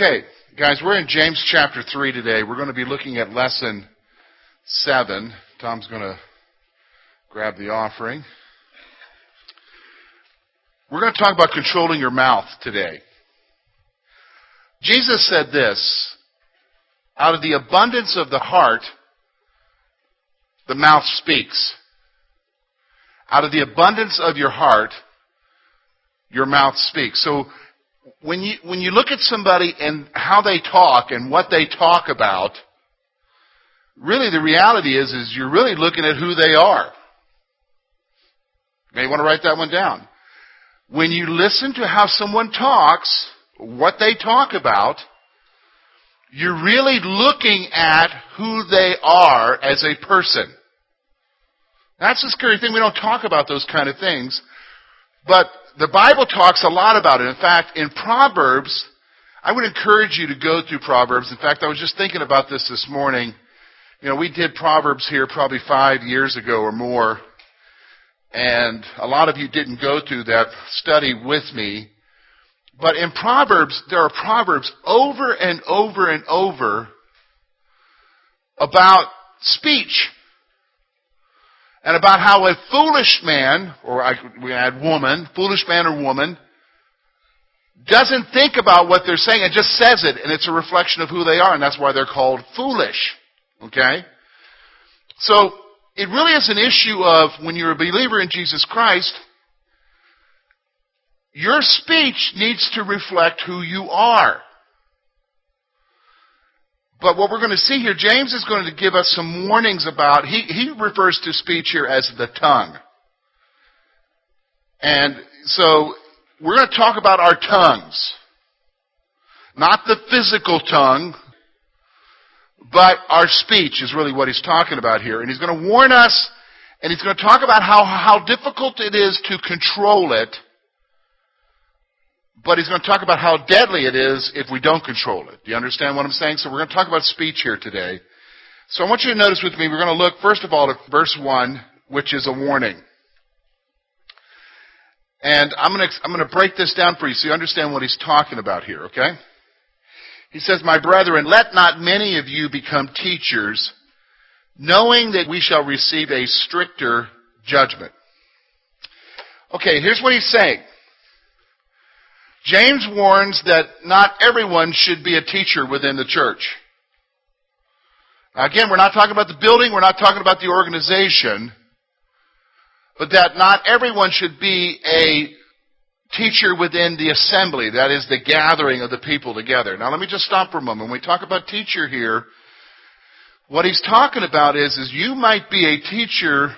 Okay, guys, we're in James chapter 3 today. We're going to be looking at lesson 7. Tom's going to grab the offering. We're going to talk about controlling your mouth today. Jesus said this out of the abundance of the heart, the mouth speaks. Out of the abundance of your heart, your mouth speaks. So when you, when you look at somebody and how they talk and what they talk about, really the reality is, is you're really looking at who they are. You may want to write that one down. When you listen to how someone talks, what they talk about, you're really looking at who they are as a person. That's the scary thing. We don't talk about those kind of things. But the Bible talks a lot about it. In fact, in Proverbs, I would encourage you to go through Proverbs. In fact, I was just thinking about this this morning. You know, we did Proverbs here probably five years ago or more. And a lot of you didn't go through that study with me. But in Proverbs, there are Proverbs over and over and over about speech and about how a foolish man, or I, we add woman, foolish man or woman, doesn't think about what they're saying and just says it, and it's a reflection of who they are, and that's why they're called foolish. Okay? So, it really is an issue of when you're a believer in Jesus Christ, your speech needs to reflect who you are. But what we're going to see here, James is going to give us some warnings about, he, he refers to speech here as the tongue. And so, we're going to talk about our tongues. Not the physical tongue, but our speech is really what he's talking about here. And he's going to warn us, and he's going to talk about how, how difficult it is to control it but he's going to talk about how deadly it is if we don't control it. Do you understand what I'm saying? So we're going to talk about speech here today. So I want you to notice with me, we're going to look first of all at verse 1, which is a warning. And I'm going to, I'm going to break this down for you so you understand what he's talking about here, okay? He says, My brethren, let not many of you become teachers, knowing that we shall receive a stricter judgment. Okay, here's what he's saying. James warns that not everyone should be a teacher within the church. Again, we're not talking about the building, we're not talking about the organization, but that not everyone should be a teacher within the assembly, that is the gathering of the people together. Now let me just stop for a moment. When we talk about teacher here, what he's talking about is, is you might be a teacher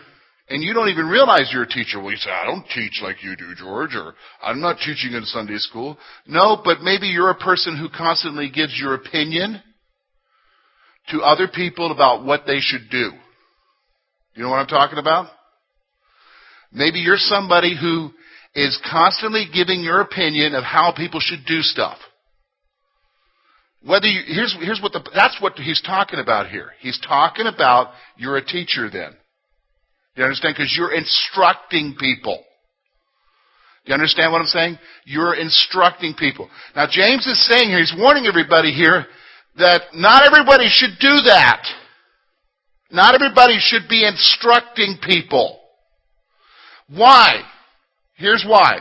and you don't even realize you're a teacher. Well, you say, I don't teach like you do, George, or I'm not teaching in Sunday school. No, but maybe you're a person who constantly gives your opinion to other people about what they should do. You know what I'm talking about? Maybe you're somebody who is constantly giving your opinion of how people should do stuff. Whether you, here's, here's what the, that's what he's talking about here. He's talking about you're a teacher then. Do you understand? Because you're instructing people. Do you understand what I'm saying? You're instructing people. Now James is saying here, he's warning everybody here that not everybody should do that. Not everybody should be instructing people. Why? Here's why.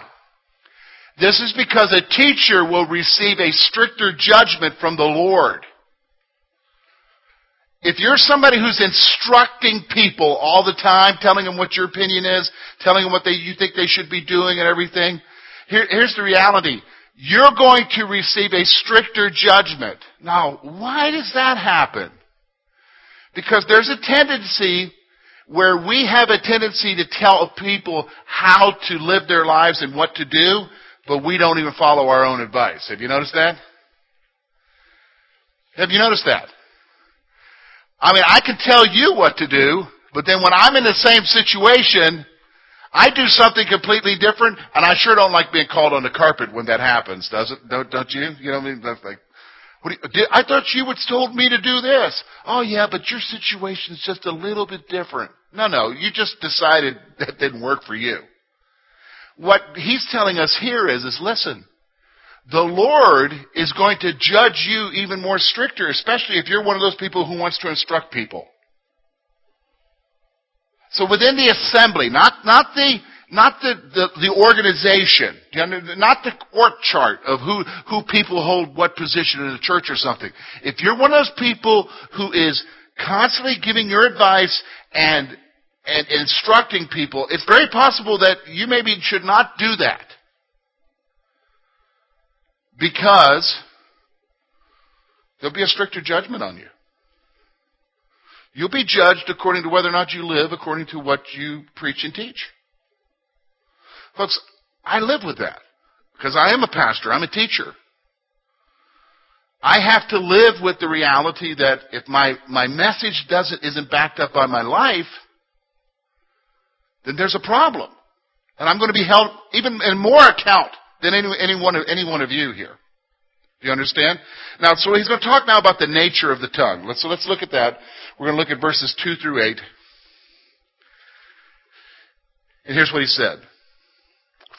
This is because a teacher will receive a stricter judgment from the Lord. If you're somebody who's instructing people all the time, telling them what your opinion is, telling them what they, you think they should be doing and everything, here, here's the reality. You're going to receive a stricter judgment. Now, why does that happen? Because there's a tendency where we have a tendency to tell people how to live their lives and what to do, but we don't even follow our own advice. Have you noticed that? Have you noticed that? I mean, I can tell you what to do, but then when I'm in the same situation, I do something completely different, and I sure don't like being called on the carpet when that happens, does it? Don't, don't you? You know what I mean? That's like, what you, did, I thought you would told me to do this. Oh yeah, but your situation is just a little bit different. No, no, you just decided that didn't work for you. What he's telling us here is, is listen, the Lord is going to judge you even more stricter, especially if you're one of those people who wants to instruct people. So within the assembly, not, not the, not the, the, the organization, not the org chart of who, who people hold what position in the church or something. If you're one of those people who is constantly giving your advice and, and instructing people, it's very possible that you maybe should not do that. Because there'll be a stricter judgment on you. You'll be judged according to whether or not you live according to what you preach and teach. Folks, I live with that because I am a pastor. I'm a teacher. I have to live with the reality that if my, my message doesn't, isn't backed up by my life, then there's a problem. And I'm going to be held even in more account than any, any, one of, any one of you here. Do you understand? Now, so he's going to talk now about the nature of the tongue. Let's, so let's look at that. We're going to look at verses 2 through 8. And here's what he said.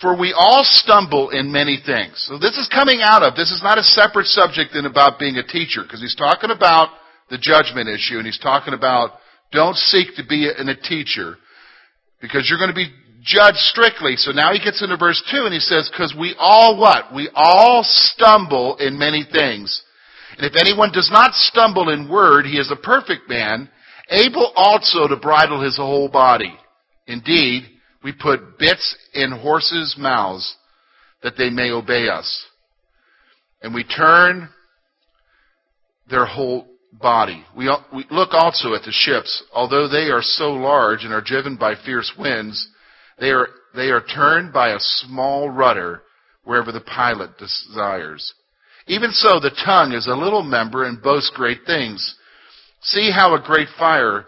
For we all stumble in many things. So this is coming out of, this is not a separate subject than about being a teacher, because he's talking about the judgment issue, and he's talking about don't seek to be a, a teacher, because you're going to be judged strictly. So now he gets into verse 2 and he says, because we all what? We all stumble in many things. And if anyone does not stumble in word, he is a perfect man, able also to bridle his whole body. Indeed, we put bits in horses' mouths that they may obey us. And we turn their whole body. We, we look also at the ships. Although they are so large and are driven by fierce winds, they are, they are turned by a small rudder wherever the pilot desires. Even so, the tongue is a little member and boasts great things. See how a great fire,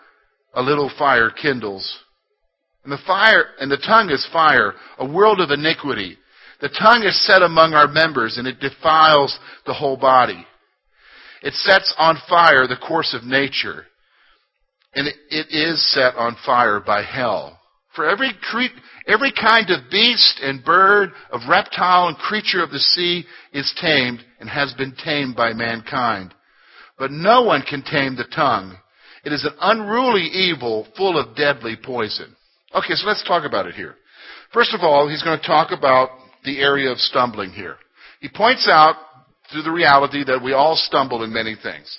a little fire kindles. And the fire, and the tongue is fire, a world of iniquity. The tongue is set among our members and it defiles the whole body. It sets on fire the course of nature and it is set on fire by hell. For every cre- every kind of beast and bird, of reptile and creature of the sea is tamed and has been tamed by mankind. But no one can tame the tongue. It is an unruly evil full of deadly poison. Okay, so let's talk about it here. First of all, he's going to talk about the area of stumbling here. He points out through the reality that we all stumble in many things.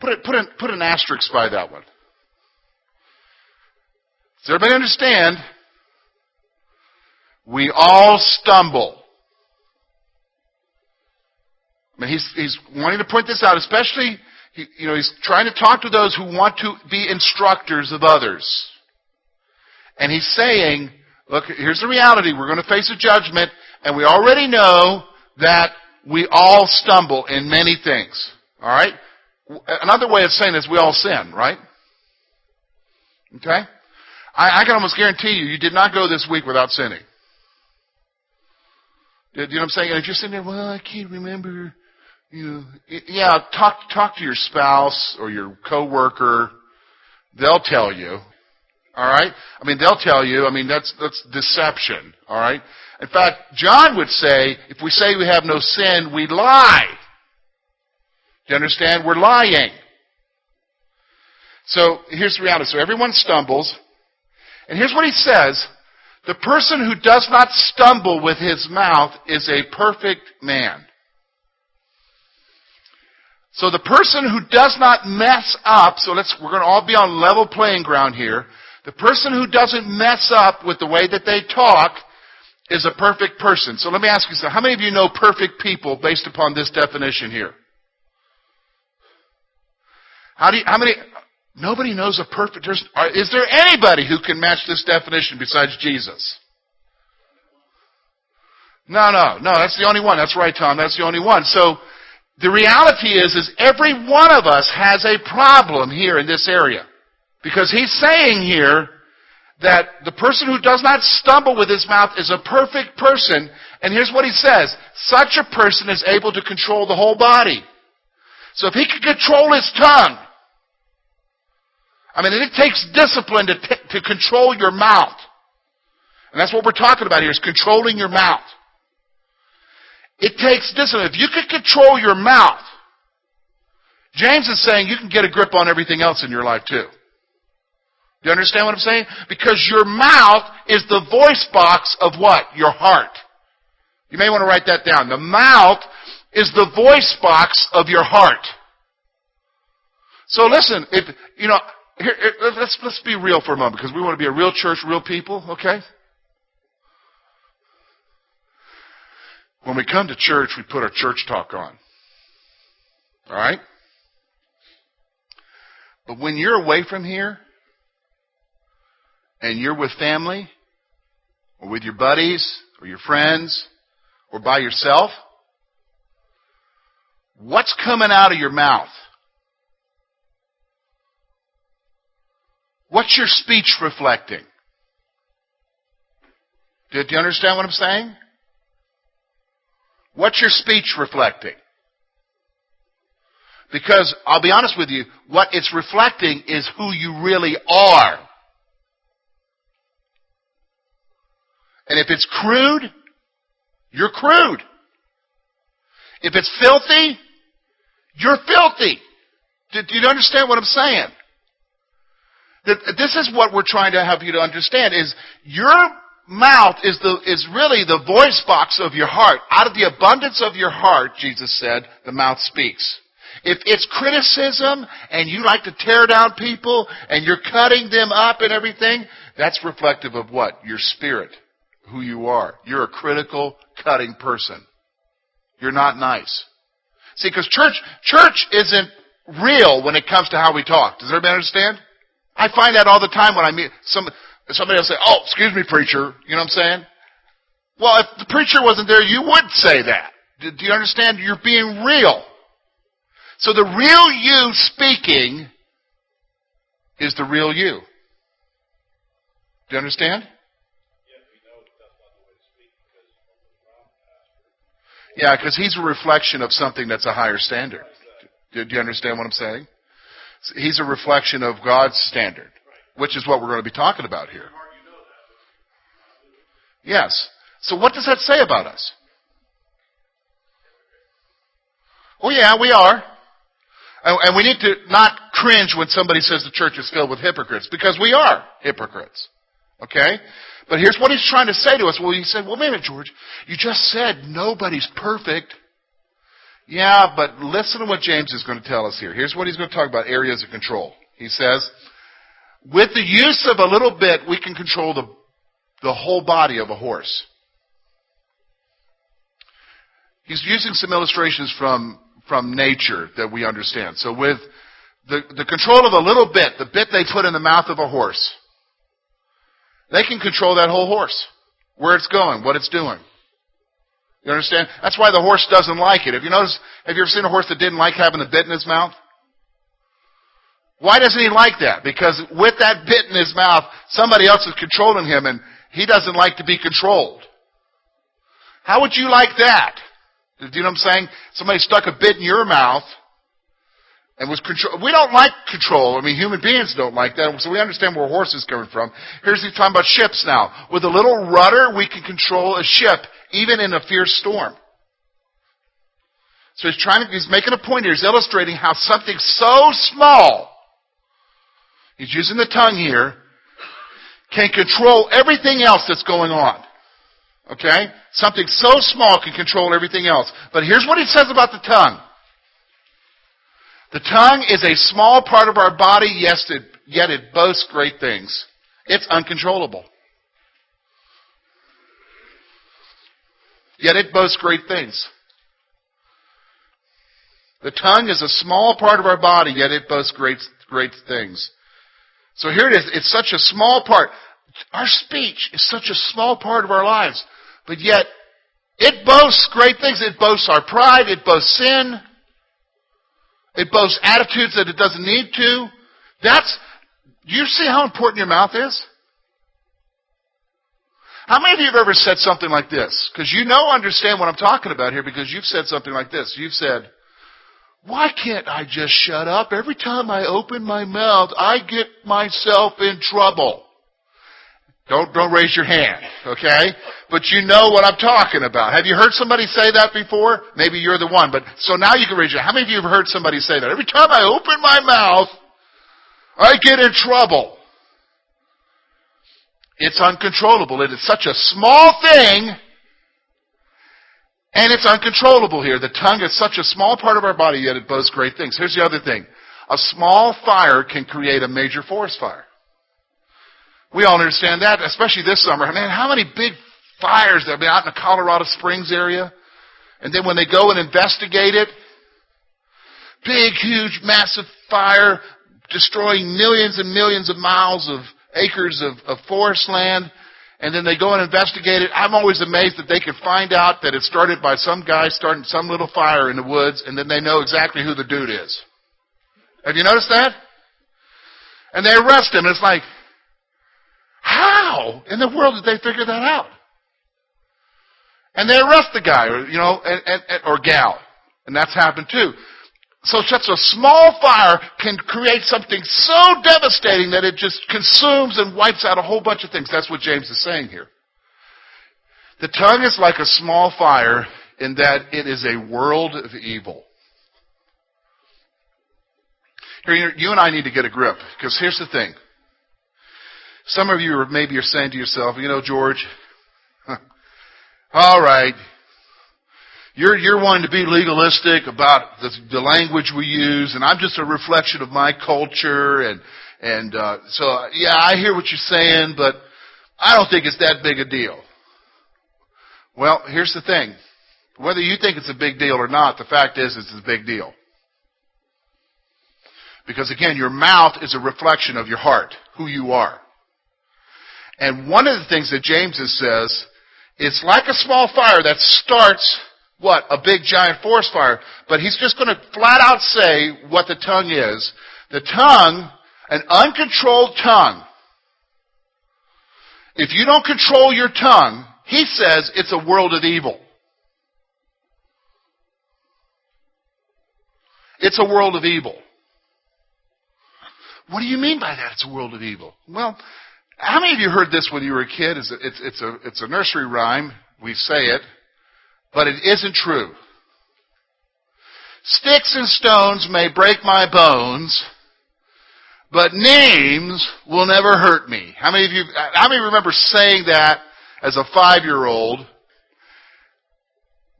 Put, it, put, an, put an asterisk by that one. Does everybody understand? We all stumble. I mean, he's, he's wanting to point this out, especially, he, you know, he's trying to talk to those who want to be instructors of others. And he's saying, look, here's the reality. We're going to face a judgment, and we already know that we all stumble in many things. All right? Another way of saying this, we all sin, right? Okay? I, I can almost guarantee you, you did not go this week without sinning. Do you know what I'm saying? And if you're sitting there, well, I can't remember, you know, yeah, talk talk to your spouse or your coworker. They'll tell you. All right? I mean, they'll tell you. I mean, that's that's deception. All right? In fact, John would say, if we say we have no sin, we lie. Do you understand? We're lying. So here's the reality. So everyone stumbles. And here's what he says. The person who does not stumble with his mouth is a perfect man. So the person who does not mess up, so let's, we're going to all be on level playing ground here. The person who doesn't mess up with the way that they talk is a perfect person. So let me ask you something. How many of you know perfect people based upon this definition here? How do you, how many, Nobody knows a perfect. Is there anybody who can match this definition besides Jesus? No, no, no. That's the only one. That's right, Tom. That's the only one. So the reality is, is every one of us has a problem here in this area, because he's saying here that the person who does not stumble with his mouth is a perfect person. And here's what he says: such a person is able to control the whole body. So if he can control his tongue, I mean, it takes discipline to, to control your mouth. And that's what we're talking about here is controlling your mouth. It takes discipline. If you can control your mouth, James is saying you can get a grip on everything else in your life too. Do you understand what I'm saying? Because your mouth is the voice box of what? Your heart. You may want to write that down. The mouth is the voice box of your heart. So listen, if, you know, here, let's, let's be real for a moment because we want to be a real church, real people, okay? When we come to church, we put our church talk on. Alright? But when you're away from here, and you're with family, or with your buddies, or your friends, or by yourself, what's coming out of your mouth? What's your speech reflecting? Do you understand what I'm saying? What's your speech reflecting? Because I'll be honest with you, what it's reflecting is who you really are. And if it's crude, you're crude. If it's filthy, you're filthy. Do, do you understand what I'm saying? This is what we're trying to have you to understand is your mouth is the is really the voice box of your heart. Out of the abundance of your heart, Jesus said, the mouth speaks. If it's criticism and you like to tear down people and you're cutting them up and everything, that's reflective of what? Your spirit, who you are. You're a critical, cutting person. You're not nice. See, because church, church isn't real when it comes to how we talk. Does everybody understand? I find that all the time when I meet some, somebody will say, oh, excuse me, preacher. You know what I'm saying? Well, if the preacher wasn't there, you would say that. Do, do you understand? You're being real. So the real you speaking is the real you. Do you understand? Yeah, because he's a reflection of something that's a higher standard. Do, do you understand what I'm saying? He's a reflection of God's standard, which is what we're going to be talking about here. Yes. So what does that say about us? Oh yeah, we are. And we need to not cringe when somebody says the church is filled with hypocrites, because we are hypocrites. Okay? But here's what he's trying to say to us. Well, he said, well, wait a minute, George. You just said nobody's perfect. Yeah, but listen to what James is going to tell us here. Here's what he's going to talk about areas of control. He says, with the use of a little bit, we can control the, the whole body of a horse. He's using some illustrations from, from nature that we understand. So with the, the control of a little bit, the bit they put in the mouth of a horse, they can control that whole horse. Where it's going, what it's doing. You understand? That's why the horse doesn't like it. Have you noticed, have you ever seen a horse that didn't like having the bit in his mouth? Why doesn't he like that? Because with that bit in his mouth, somebody else is controlling him and he doesn't like to be controlled. How would you like that? Do you know what I'm saying? Somebody stuck a bit in your mouth and was control. We don't like control. I mean, human beings don't like that. So we understand where horses coming from. Here's he's talking about ships now. With a little rudder, we can control a ship even in a fierce storm. So he's trying to, he's making a point here. He's illustrating how something so small, he's using the tongue here, can control everything else that's going on. Okay? Something so small can control everything else. But here's what he says about the tongue. The tongue is a small part of our body, yes, yet it boasts great things. It's uncontrollable. Yet it boasts great things. The tongue is a small part of our body, yet it boasts great, great things. So here it is. It's such a small part. Our speech is such a small part of our lives, but yet it boasts great things. It boasts our pride. It boasts sin. It boasts attitudes that it doesn't need to. That's, do you see how important your mouth is? How many of you have ever said something like this? Because you know, understand what I'm talking about here because you've said something like this. You've said, why can't I just shut up? Every time I open my mouth, I get myself in trouble. Don't, don't raise your hand, okay? But you know what I'm talking about. Have you heard somebody say that before? Maybe you're the one, but, so now you can raise your hand. How many of you have heard somebody say that? Every time I open my mouth, I get in trouble. It's uncontrollable. It is such a small thing, and it's uncontrollable here. The tongue is such a small part of our body, yet it boasts great things. Here's the other thing. A small fire can create a major forest fire. We all understand that, especially this summer. Man, how many big fires there have been out in the Colorado Springs area? And then when they go and investigate it, big, huge, massive fire, destroying millions and millions of miles of acres of, of forest land, and then they go and investigate it. I'm always amazed that they could find out that it started by some guy starting some little fire in the woods, and then they know exactly who the dude is. Have you noticed that? And they arrest him. It's like, how in the world did they figure that out? And they arrest the guy, or you know, and, and, or gal, and that's happened too. So such a small fire can create something so devastating that it just consumes and wipes out a whole bunch of things. That's what James is saying here. The tongue is like a small fire in that it is a world of evil. Here, you and I need to get a grip, because here's the thing. Some of you are maybe are saying to yourself, you know, George, all right, you're, you're wanting to be legalistic about the, the language we use, and I'm just a reflection of my culture, and, and, uh, so, yeah, I hear what you're saying, but I don't think it's that big a deal. Well, here's the thing. Whether you think it's a big deal or not, the fact is it's a big deal. Because again, your mouth is a reflection of your heart, who you are. And one of the things that James says, it's like a small fire that starts what? A big giant forest fire. But he's just going to flat out say what the tongue is. The tongue, an uncontrolled tongue. If you don't control your tongue, he says it's a world of evil. It's a world of evil. What do you mean by that? It's a world of evil. Well, how many of you heard this when you were a kid? It's a, it's, it's a, it's a nursery rhyme. We say it but it isn't true. Sticks and stones may break my bones, but names will never hurt me. How many of you, how many remember saying that as a five-year-old?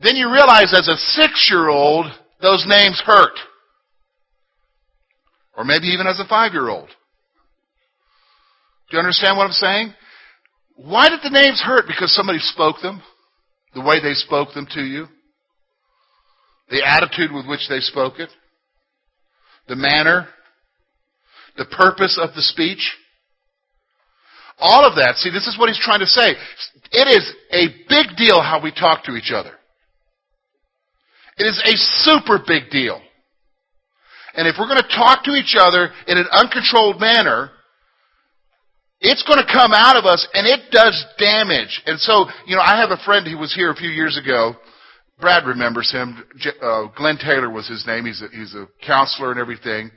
Then you realize as a six-year-old, those names hurt. Or maybe even as a five-year-old. Do you understand what I'm saying? Why did the names hurt? Because somebody spoke them? The way they spoke them to you? The attitude with which they spoke it? The manner? The purpose of the speech? All of that. See, this is what he's trying to say. It is a big deal how we talk to each other. It is a super big deal. And if we're going to talk to each other in an uncontrolled manner, it's going to come out of us and it does damage. And so, you know, I have a friend who was here a few years ago. Brad remembers him. Uh, Glenn Taylor was his name. He's a, he's a counselor and everything.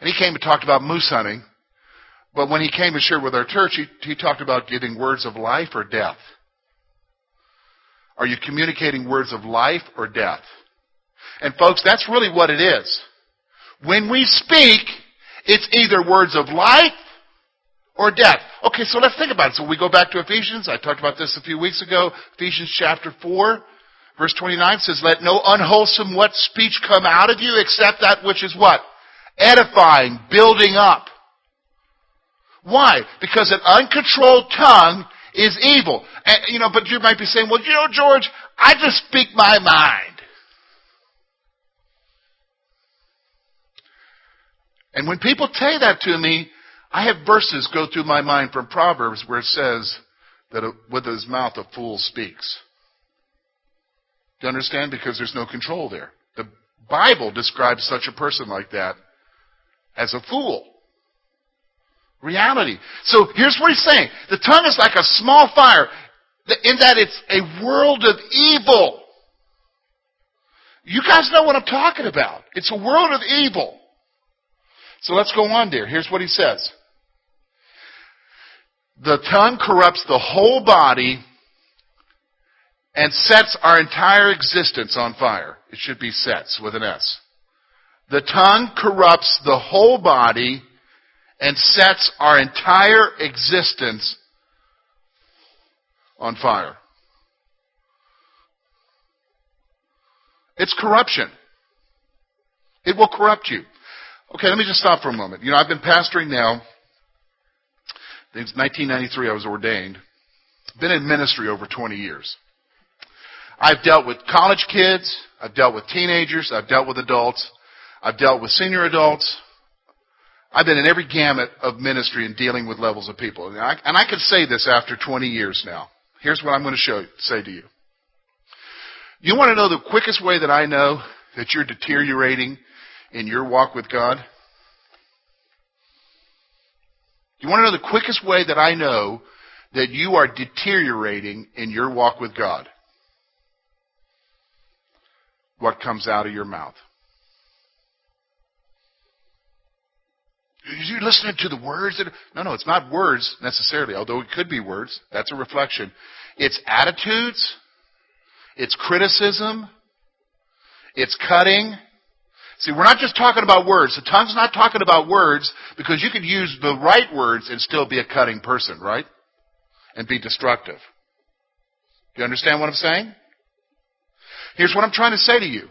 And he came and talked about moose hunting. But when he came to share with our church, he, he talked about giving words of life or death. Are you communicating words of life or death? And folks, that's really what it is. When we speak, it's either words of life or death. Okay, so let's think about it. So we go back to Ephesians. I talked about this a few weeks ago. Ephesians chapter 4, verse 29 says, Let no unwholesome what speech come out of you except that which is what? Edifying, building up. Why? Because an uncontrolled tongue is evil. And, you know, but you might be saying, well, you know, George, I just speak my mind. And when people say that to me, I have verses go through my mind from Proverbs where it says that with his mouth a fool speaks. Do you understand? Because there's no control there. The Bible describes such a person like that as a fool. Reality. So here's what he's saying. The tongue is like a small fire in that it's a world of evil. You guys know what I'm talking about. It's a world of evil. So let's go on there. Here's what he says. The tongue corrupts the whole body and sets our entire existence on fire. It should be sets with an S. The tongue corrupts the whole body and sets our entire existence on fire. It's corruption. It will corrupt you. Okay, let me just stop for a moment. You know, I've been pastoring now. Since 1993, I was ordained. Been in ministry over 20 years. I've dealt with college kids. I've dealt with teenagers. I've dealt with adults. I've dealt with senior adults. I've been in every gamut of ministry and dealing with levels of people. And I, and I could say this after 20 years now. Here's what I'm going to show, say to you. You want to know the quickest way that I know that you're deteriorating in your walk with God? You want to know the quickest way that I know that you are deteriorating in your walk with God? What comes out of your mouth? You're listening to the words that. No, no, it's not words necessarily, although it could be words. That's a reflection. It's attitudes. It's criticism. It's cutting. See, we're not just talking about words. The tongue's not talking about words because you could use the right words and still be a cutting person, right? And be destructive. Do you understand what I'm saying? Here's what I'm trying to say to you.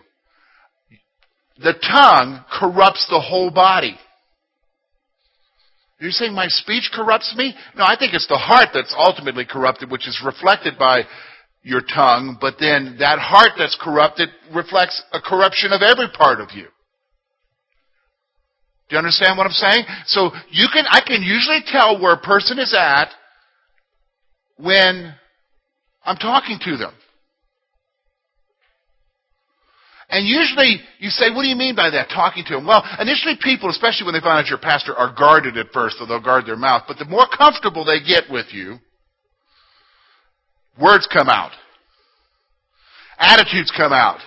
The tongue corrupts the whole body. You're saying my speech corrupts me? No, I think it's the heart that's ultimately corrupted, which is reflected by your tongue, but then that heart that's corrupted reflects a corruption of every part of you. Do you understand what I'm saying? So you can, I can usually tell where a person is at when I'm talking to them. And usually you say, what do you mean by that, talking to them? Well, initially people, especially when they find out you're a pastor, are guarded at first, so they'll guard their mouth. But the more comfortable they get with you, words come out. Attitudes come out.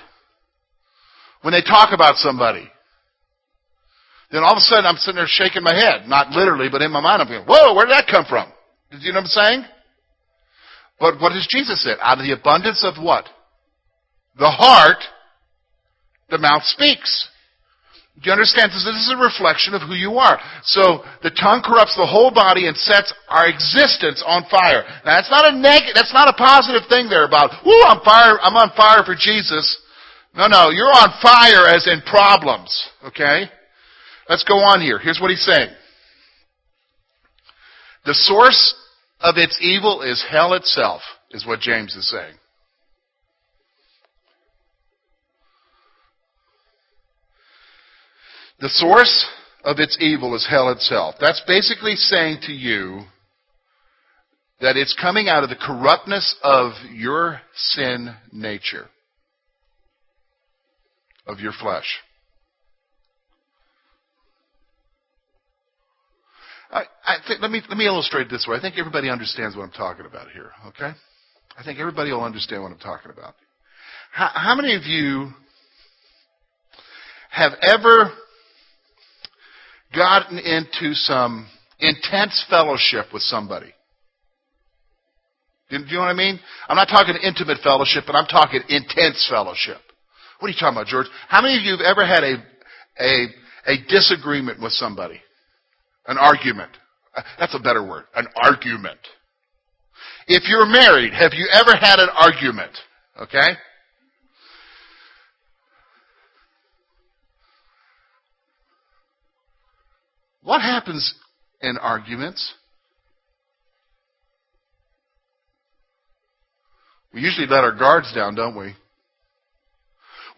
When they talk about somebody. Then all of a sudden I'm sitting there shaking my head. Not literally, but in my mind I'm going, whoa, where did that come from? Do you know what I'm saying? But what does Jesus say? Out of the abundance of what? The heart the mouth speaks. Do you understand? This is a reflection of who you are. So the tongue corrupts the whole body and sets our existence on fire. Now that's not a negative, that's not a positive thing there about, ooh, I'm fire, I'm on fire for Jesus. No, no, you're on fire as in problems. Okay? Let's go on here. Here's what he's saying. The source of its evil is hell itself, is what James is saying. The source of its evil is hell itself. That's basically saying to you that it's coming out of the corruptness of your sin nature, of your flesh. Let me let me illustrate this way. I think everybody understands what I'm talking about here. Okay, I think everybody will understand what I'm talking about. How, how many of you have ever gotten into some intense fellowship with somebody. Do you know what I mean? I'm not talking intimate fellowship, but I'm talking intense fellowship. What are you talking about, George? How many of you have ever had a, a, a disagreement with somebody? An argument. That's a better word. An argument. If you're married, have you ever had an argument? Okay? What happens in arguments? We usually let our guards down, don't we?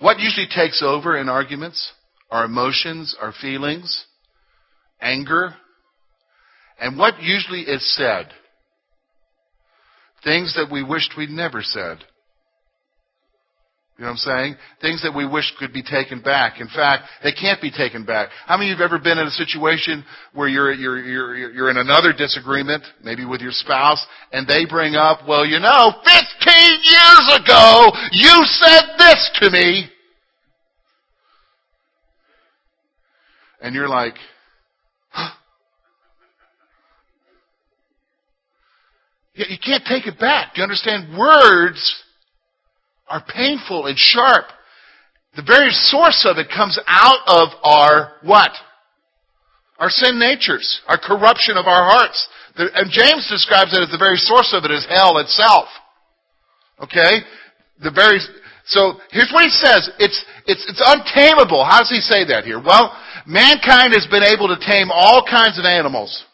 What usually takes over in arguments? Our emotions, our feelings, anger. And what usually is said? Things that we wished we'd never said. You know what I'm saying? Things that we wish could be taken back. In fact, they can't be taken back. How many of you have ever been in a situation where you're, you're, you're, you're in another disagreement, maybe with your spouse, and they bring up, well, you know, 15 years ago, you said this to me. And you're like, can't take it back. Do you understand? Words are painful and sharp. The very source of it comes out of our what? Our sin natures, our corruption of our hearts. And James describes it as the very source of it is hell itself. Okay? The very, so here's what he says. It's, it's, it's untamable. How does he say that here? Well, mankind has been able to tame all kinds of animals.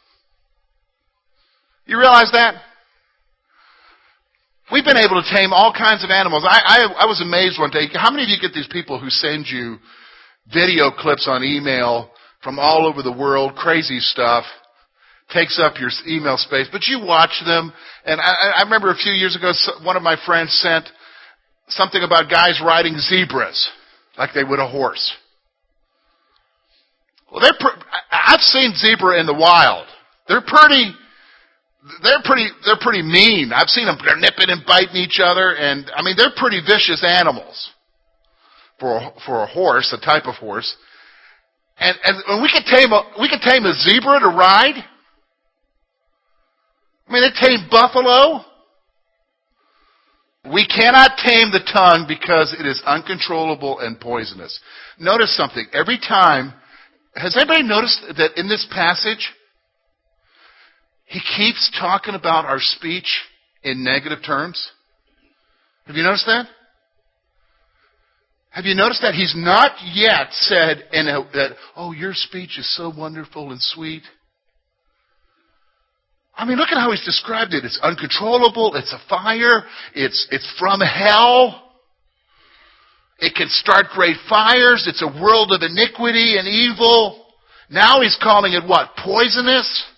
You realize that? We've been able to tame all kinds of animals. I, I, I was amazed one day. How many of you get these people who send you video clips on email from all over the world, crazy stuff, takes up your email space, but you watch them. And I, I remember a few years ago, one of my friends sent something about guys riding zebras like they would a horse. Well, they're. Pre- I've seen zebra in the wild. They're pretty. They're pretty. They're pretty mean. I've seen them. They're nipping and biting each other, and I mean they're pretty vicious animals for a, for a horse, a type of horse. And and we could tame a we could tame a zebra to ride. I mean, they tame buffalo. We cannot tame the tongue because it is uncontrollable and poisonous. Notice something. Every time, has anybody noticed that in this passage, he keeps talking about our speech in negative terms? Have you noticed that? Have you noticed that he's not yet said that, oh, your speech is so wonderful and sweet? I mean, look at how he's described it. It's uncontrollable. It's a fire. It's, it's from hell. It can start great fires. It's a world of iniquity and evil. Now he's calling it what? Poisonous?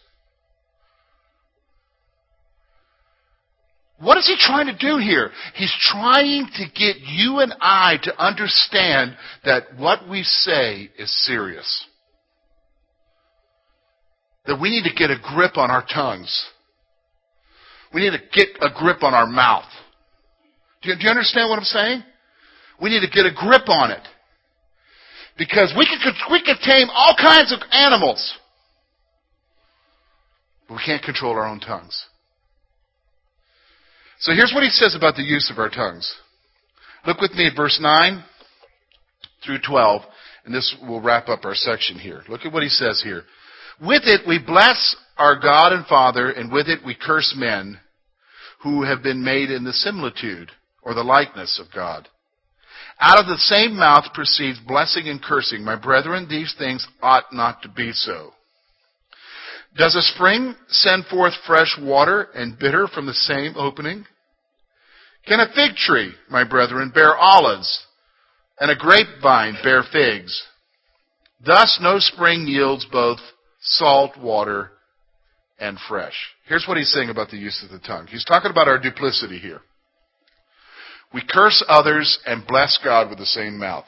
What is he trying to do here? He's trying to get you and I to understand that what we say is serious that we need to get a grip on our tongues. We need to get a grip on our mouth. Do you, do you understand what I'm saying? We need to get a grip on it. Because we can, we can tame all kinds of animals. But we can't control our own tongues. So here's what he says about the use of our tongues. Look with me at verse 9 through 12, and this will wrap up our section here. Look at what he says here. With it we bless our God and Father, and with it we curse men who have been made in the similitude or the likeness of God. Out of the same mouth proceeds blessing and cursing. My brethren, these things ought not to be so. Does a spring send forth fresh water and bitter from the same opening? Can a fig tree, my brethren, bear olives, and a grapevine bear figs? Thus no spring yields both salt water, and fresh. Here's what he's saying about the use of the tongue. He's talking about our duplicity here. We curse others and bless God with the same mouth.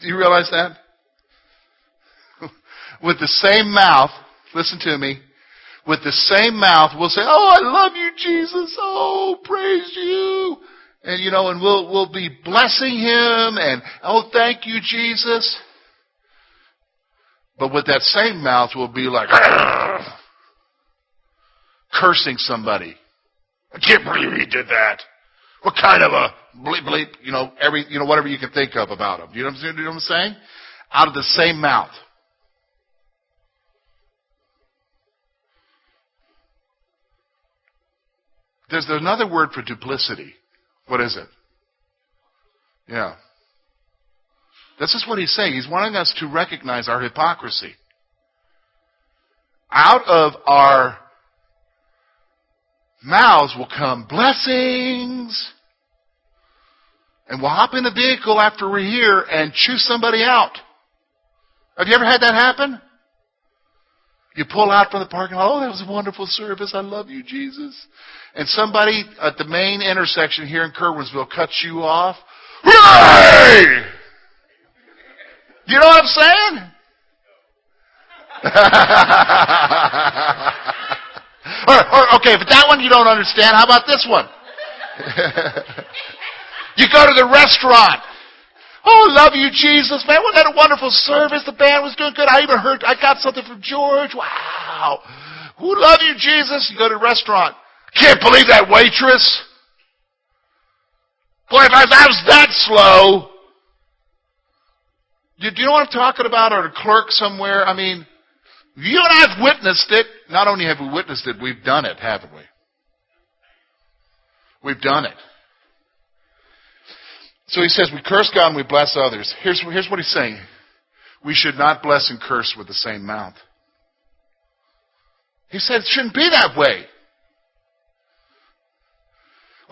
Do you realize that? with the same mouth, listen to me, with the same mouth, we'll say, Oh, I love you, Jesus. Oh, praise you. And you know, and we'll, we'll be blessing him and, oh, thank you, Jesus. But with that same mouth, we'll be like, cursing somebody. I can't believe he did that. What kind of a bleep bleep, you know, every, you know, whatever you can think of about him. You know what I'm saying? Out of the same mouth. There's another word for duplicity. What is it? Yeah. This is what he's saying. He's wanting us to recognize our hypocrisy. Out of our mouths will come blessings. And we'll hop in the vehicle after we're here and chew somebody out. Have you ever had that happen? You pull out from the parking lot, oh, that was a wonderful service. I love you, Jesus. And somebody at the main intersection here in Curwensville cuts you off. Hooray! You know what I'm saying? or, or, okay, if that one you don't understand, how about this one? you go to the restaurant. Oh, love you, Jesus. Man, we had a wonderful service. The band was doing good. I even heard, I got something from George. Wow. Who love you, Jesus? You go to a restaurant. Can't believe that waitress. Boy, if I was that slow. Do you know what I'm talking about? Or a clerk somewhere? I mean, you and I have witnessed it. Not only have we witnessed it, we've done it, haven't we? We've done it. So he says, we curse God and we bless others. Here's, here's what he's saying. We should not bless and curse with the same mouth. He said it shouldn't be that way.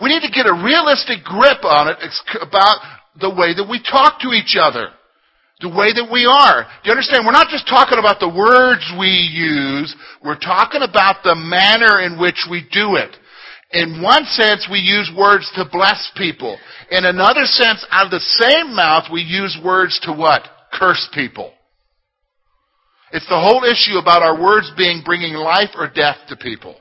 We need to get a realistic grip on it about the way that we talk to each other. The way that we are. Do you understand? We're not just talking about the words we use. We're talking about the manner in which we do it. In one sense, we use words to bless people. In another sense, out of the same mouth, we use words to what? Curse people. It's the whole issue about our words being bringing life or death to people.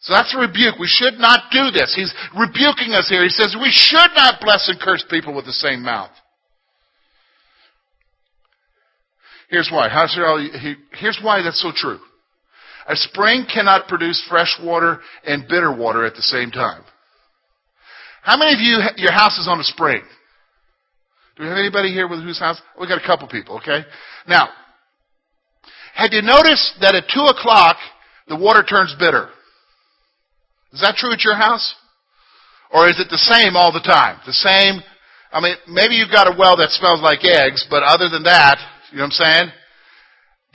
So that's a rebuke. We should not do this. He's rebuking us here. He says we should not bless and curse people with the same mouth. Here's why. Here's why that's so true. A spring cannot produce fresh water and bitter water at the same time. How many of you, your house is on a spring? Do we have anybody here with whose house? We got a couple people, okay? Now, had you noticed that at 2 o'clock, the water turns bitter? Is that true at your house? Or is it the same all the time? The same, I mean, maybe you've got a well that smells like eggs, but other than that, you know what I'm saying?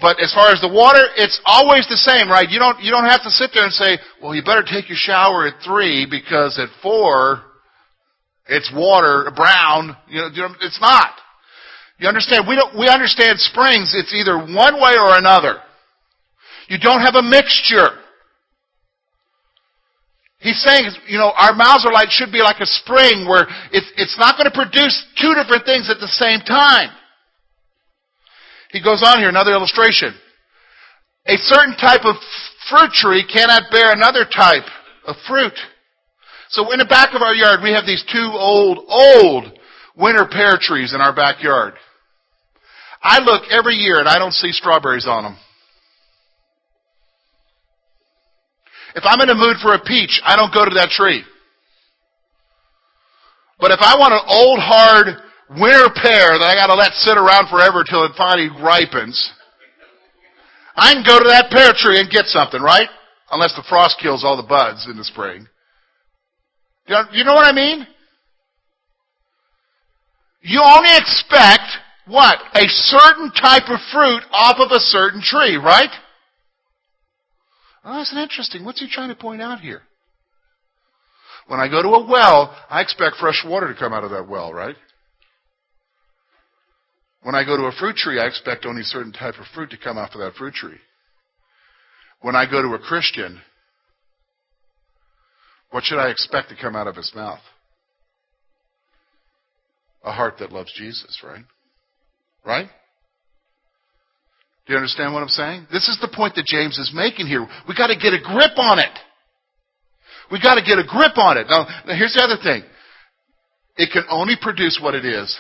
But as far as the water, it's always the same, right? You don't, you don't have to sit there and say, well, you better take your shower at three because at four, it's water, brown. You know, it's not. You understand? We don't, we understand springs. It's either one way or another. You don't have a mixture. He's saying, you know, our mouths are like, should be like a spring where it's, it's not going to produce two different things at the same time. He goes on here, another illustration. A certain type of fruit tree cannot bear another type of fruit. So in the back of our yard, we have these two old, old winter pear trees in our backyard. I look every year and I don't see strawberries on them. If I'm in a mood for a peach, I don't go to that tree. But if I want an old, hard, winter pear that I gotta let sit around forever till it finally ripens. I can go to that pear tree and get something, right? Unless the frost kills all the buds in the spring. You know what I mean? You only expect what? A certain type of fruit off of a certain tree, right? Oh, that's interesting. What's he trying to point out here? When I go to a well, I expect fresh water to come out of that well, right? When I go to a fruit tree, I expect only certain type of fruit to come off of that fruit tree. When I go to a Christian, what should I expect to come out of his mouth? A heart that loves Jesus, right? Right? Do you understand what I'm saying? This is the point that James is making here. We got to get a grip on it. We got to get a grip on it. Now, now, here's the other thing. It can only produce what it is.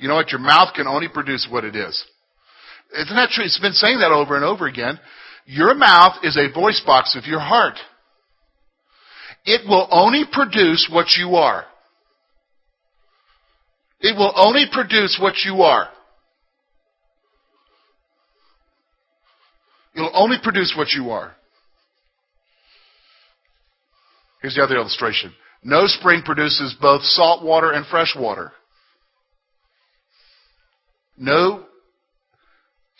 You know what? Your mouth can only produce what it is. Isn't that true? It's been saying that over and over again. Your mouth is a voice box of your heart. It will only produce what you are. It will only produce what you are. It'll only produce what you are. Here's the other illustration. No spring produces both salt water and fresh water. No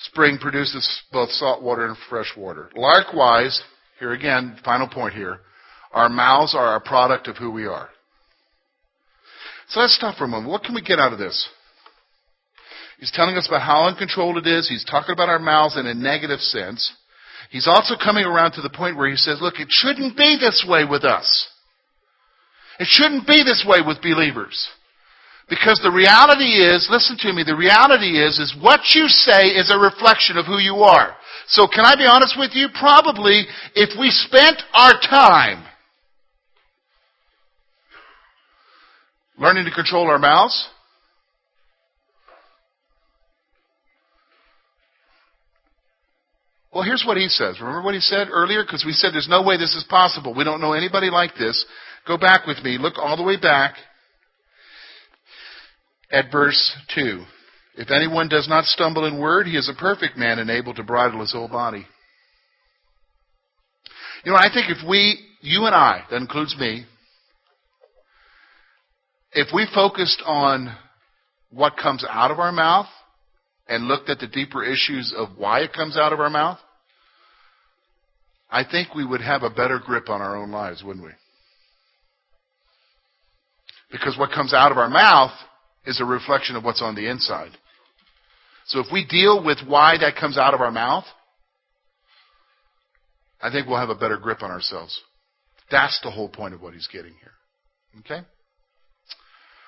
spring produces both salt water and fresh water. Likewise, here again, final point here, our mouths are a product of who we are. So let's stop for a moment. What can we get out of this? He's telling us about how uncontrolled it is. He's talking about our mouths in a negative sense. He's also coming around to the point where he says, look, it shouldn't be this way with us. It shouldn't be this way with believers. Because the reality is, listen to me, the reality is, is what you say is a reflection of who you are. So can I be honest with you? Probably if we spent our time Learning to control our mouths. Well, here's what he says. Remember what he said earlier? Because we said there's no way this is possible. We don't know anybody like this. Go back with me. Look all the way back at verse 2. If anyone does not stumble in word, he is a perfect man and able to bridle his whole body. You know, I think if we, you and I, that includes me, if we focused on what comes out of our mouth and looked at the deeper issues of why it comes out of our mouth, I think we would have a better grip on our own lives, wouldn't we? Because what comes out of our mouth is a reflection of what's on the inside. So if we deal with why that comes out of our mouth, I think we'll have a better grip on ourselves. That's the whole point of what he's getting here. Okay?